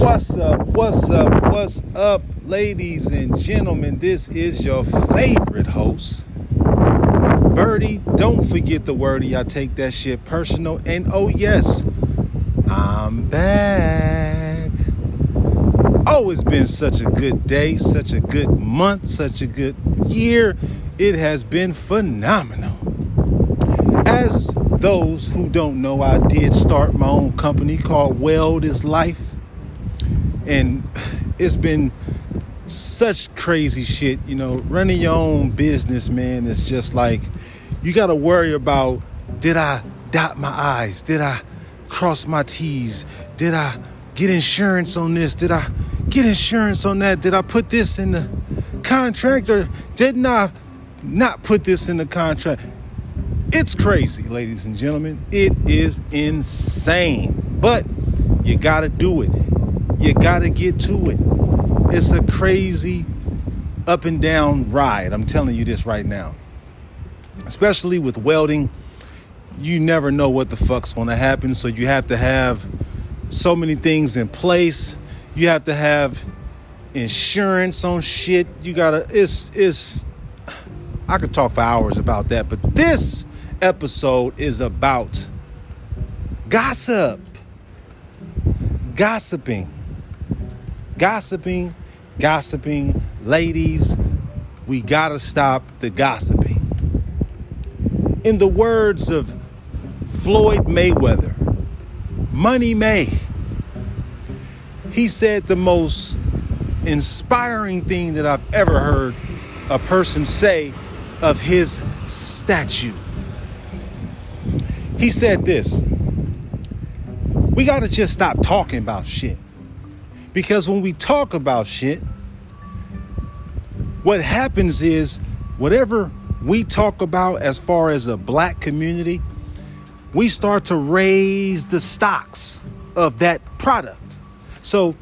What's up? What's up? What's up, ladies and gentlemen? This is your favorite host, Berty. Don't forget the Werty. I take that shit personal. And oh, yes, I'm back. Oh, it's been such a good day, such a good month, such a good year. It has been phenomenal. As those who don't know, I did start my own company called Weld is Life and it's been such crazy shit. You know, running your own business, man, is just like you got to worry about did I dot my I's? Did I cross my T's? Did I get insurance on this? Did I get insurance on that? Did I put this in the contract or didn't I not put this in the contract? It's crazy, ladies and gentlemen. It is insane. But you got to do it. You got to get to it. It's a crazy up and down ride. I'm telling you this right now. Especially with welding, you never know what the fuck's to happen. So you have to have so many things in place. You have to have insurance on shit. You got to it's it's I could talk for hours about that, but this episode is about gossip. Gossiping gossiping, gossiping. Ladies, we gotta stop the gossiping. In the words of Floyd Mayweather, Money May, he said the most inspiring thing that I've ever heard a person say of his statue. He said this We gotta just stop talking about shit. Because when we talk about shit, what happens is whatever we talk about as far as a black community, we start to raise the stocks of that product. So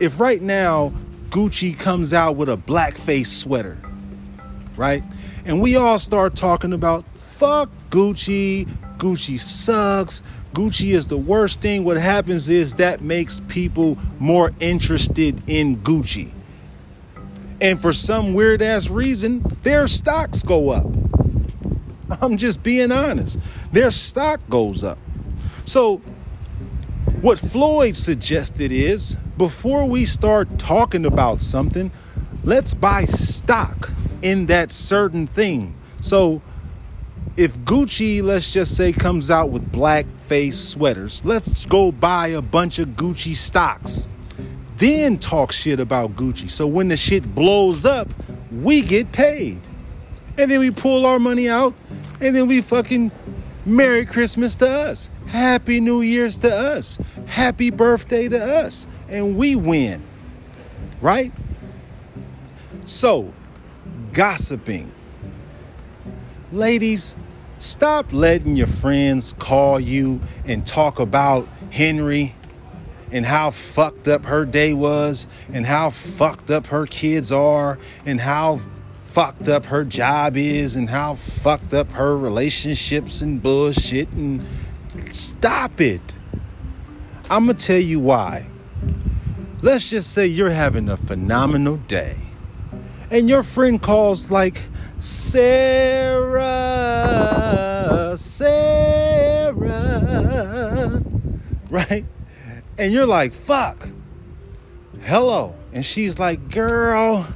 if right now Gucci comes out with a blackface sweater, right? And we all start talking about fuck Gucci, Gucci sucks, Gucci is the worst thing. What happens is that makes people more interested in Gucci. And for some weird ass reason, their stocks go up. I'm just being honest. Their stock goes up. So, what Floyd suggested is before we start talking about something, let's buy stock in that certain thing. So, if Gucci, let's just say, comes out with black face sweaters, let's go buy a bunch of Gucci stocks. Then talk shit about Gucci. So when the shit blows up, we get paid. And then we pull our money out and then we fucking Merry Christmas to us. Happy New Year's to us. Happy birthday to us. And we win. Right? So, gossiping. Ladies, Stop letting your friends call you and talk about Henry and how fucked up her day was and how fucked up her kids are and how fucked up her job is and how fucked up her relationships and bullshit and stop it. I'm going to tell you why. Let's just say you're having a phenomenal day and your friend calls like Sarah, Sarah, right? And you're like, fuck, hello. And she's like, girl,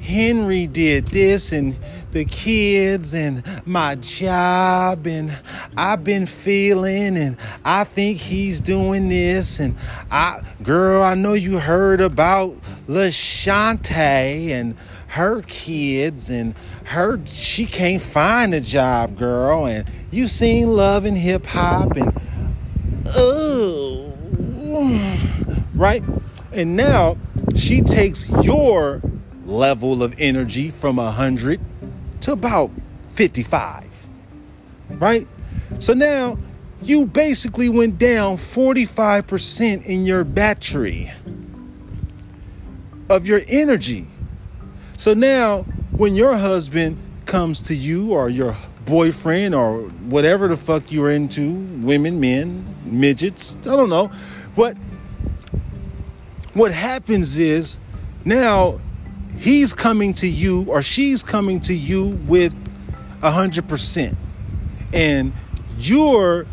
Henry did this and the kids and my job and I've been feeling and I think he's doing this and I girl I know you heard about LaShante and her kids and her she can't find a job girl and you seen love and hip hop and oh right and now she takes your level of energy from 100 to about 55. Right? So now you basically went down 45% in your battery of your energy. So now when your husband comes to you or your boyfriend or whatever the fuck you're into, women, men, midgets, I don't know, what what happens is now he's coming to you or she's coming to you with a hundred percent and you're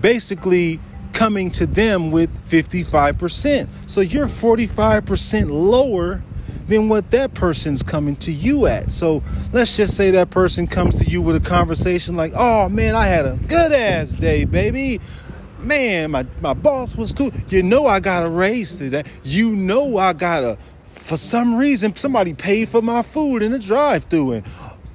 basically coming to them with 55%. So you're 45% lower than what that person's coming to you at. So let's just say that person comes to you with a conversation like, oh man, I had a good ass day, baby. Man, my, my boss was cool. You know I got a raise today. You know I got a for some reason somebody paid for my food in the drive-through and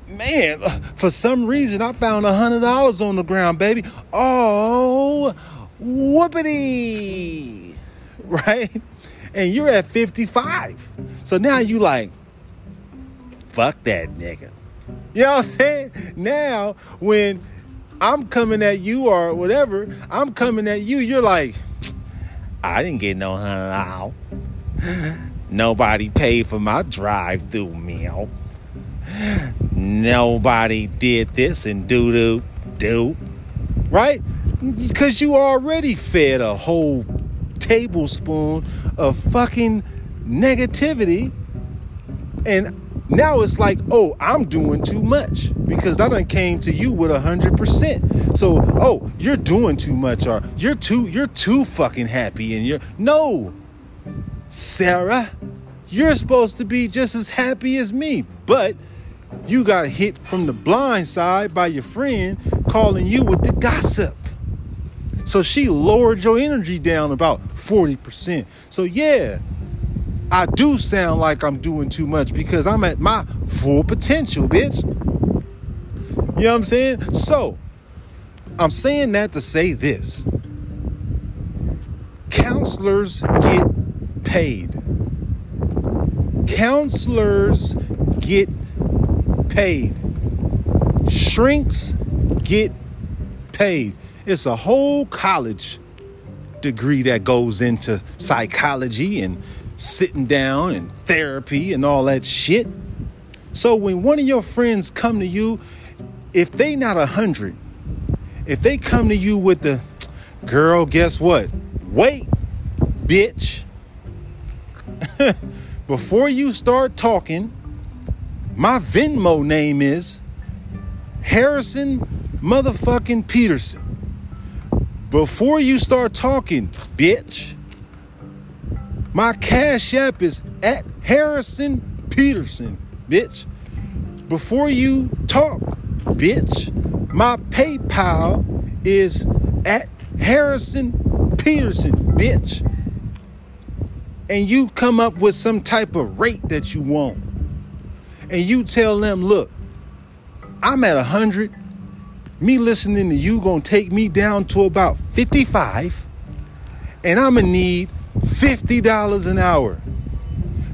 man, for some reason I found a hundred dollars on the ground, baby. Oh, whoopity, right? And you're at 55. So now you like, fuck that nigga. You know what I'm saying? Now when I'm coming at you or whatever, I'm coming at you, you're like, I didn't get no dollars. Nobody paid for my drive-through meal. Nobody did this and do do do. Right? Because you already fed a whole tablespoon of fucking negativity. And now it's like, oh, I'm doing too much because I done came to you with a hundred percent. So, oh, you're doing too much, or you're too, you're too fucking happy, and you're no, Sarah, you're supposed to be just as happy as me, but you got hit from the blind side by your friend calling you with the gossip. So she lowered your energy down about 40%. So yeah, I do sound like I'm doing too much because I'm at my full potential, bitch. You know what I'm saying? So, I'm saying that to say this. Counselors get paid. Counselors get paid. Shrinks get paid. It's a whole college degree that goes into psychology and sitting down and therapy and all that shit. So when one of your friends come to you, if they not a hundred, if they come to you with the girl, guess what? Wait, bitch. Before you start talking, my Venmo name is Harrison motherfucking Peterson. Before you start talking, bitch, my Cash App is at Harrison Peterson, bitch. Before you talk, bitch, my PayPal is at Harrison Peterson, bitch. And you come up with some type of rate that you want and you tell them, look, I'm at 100. Me listening to you gonna take me down to about 55, and I'm gonna need $50 an hour.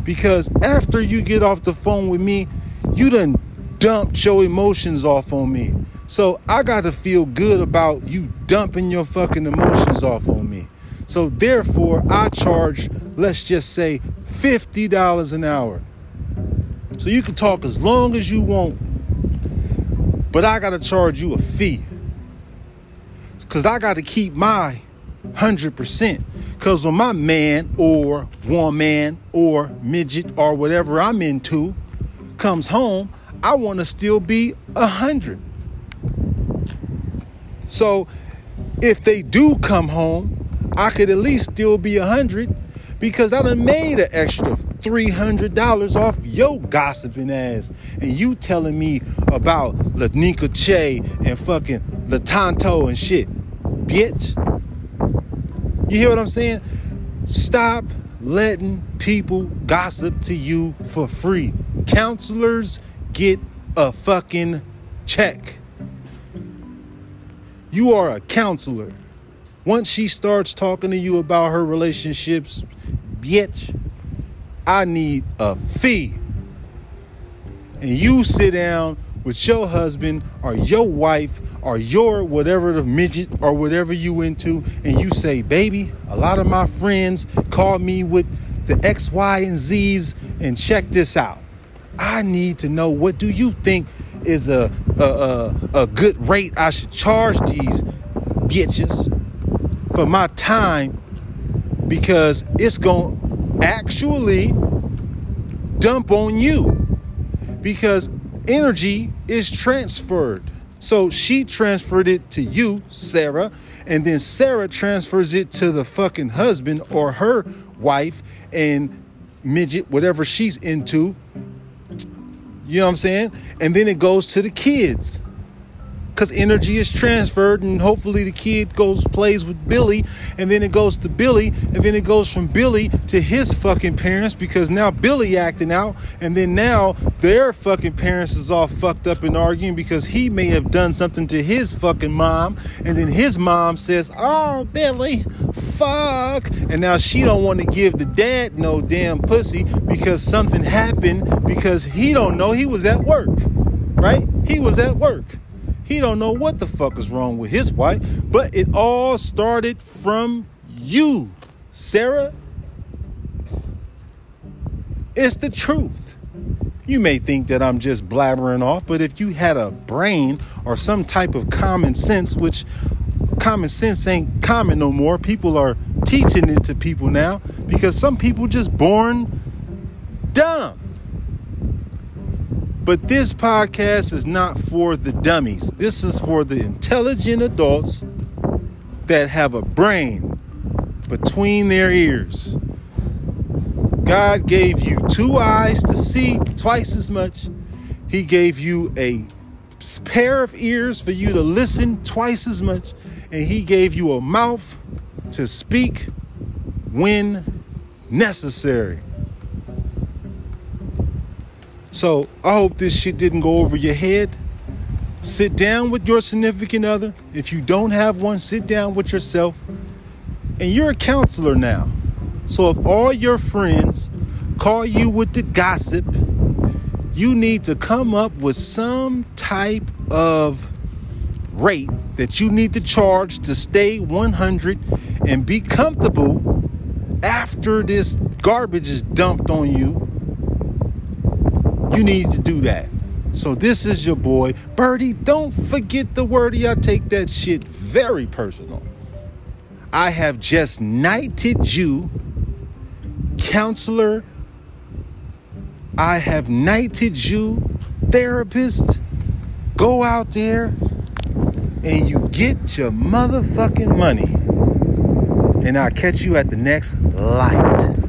Because after you get off the phone with me, you done dumped your emotions off on me. So I gotta feel good about you dumping your fucking emotions off on me. So therefore, I charge, let's just say, $50 an hour. So you can talk as long as you want, but I gotta charge you a fee. Cause I gotta keep my 100. Cause when my man or woman or midget or whatever I'm into comes home, I wanna still be a hundred. So if they do come home, I could at least still be a hundred because I done made an extra $300 off your gossiping ass. And you telling me about Lanika Che and fucking Latanto and shit. Bitch. You hear what I'm saying? Stop letting people gossip to you for free. Counselors get a fucking check. You are a counselor. Once she starts talking to you about her relationships, bitch, I need a fee. And you sit down with your husband or your wife or your whatever the midget or whatever you into and you say, baby, a lot of my friends call me with the X, Y, and Z's and check this out. I need to know what do you think is a a, a, a good rate I should charge these bitches for my time because it's going actually dump on you because energy is transferred. So she transferred it to you, Sarah, and then Sarah transfers it to the fucking husband or her wife and midget, whatever she's into. You know what I'm saying? And then it goes to the kids because energy is transferred and hopefully the kid goes plays with billy and then it goes to billy and then it goes from billy to his fucking parents because now billy acting out and then now their fucking parents is all fucked up and arguing because he may have done something to his fucking mom and then his mom says oh billy fuck. And now she don't want to give the dad no damn pussy because something happened because he don't know he was at work right? He was at work he don't know what the fuck is wrong with his wife, but it all started from you, Sarah. It's the truth. You may think that I'm just blabbering off, but if you had a brain or some type of common sense, which common sense ain't common no more, people are teaching it to people now because some people just born dumb. But this podcast is not for the dummies. This is for the intelligent adults that have a brain between their ears. God gave you two eyes to see twice as much. He gave you a pair of ears for you to listen twice as much. And He gave you a mouth to speak when necessary. So I hope this shit didn't go over your head. Sit down with your significant other. If you don't have one, sit down with yourself. And you're a counselor now. So if all your friends call you with the gossip, you need to come up with some type of rate that you need to charge to stay 100 and be comfortable after this garbage is dumped on you you need to do that. So this is your boy, Berty. Don't forget the Werty. I take that shit very personal. I have just knighted you, counselor. I have knighted you, therapist. Go out there and you get your motherfucking money. And I'll catch you at the next light.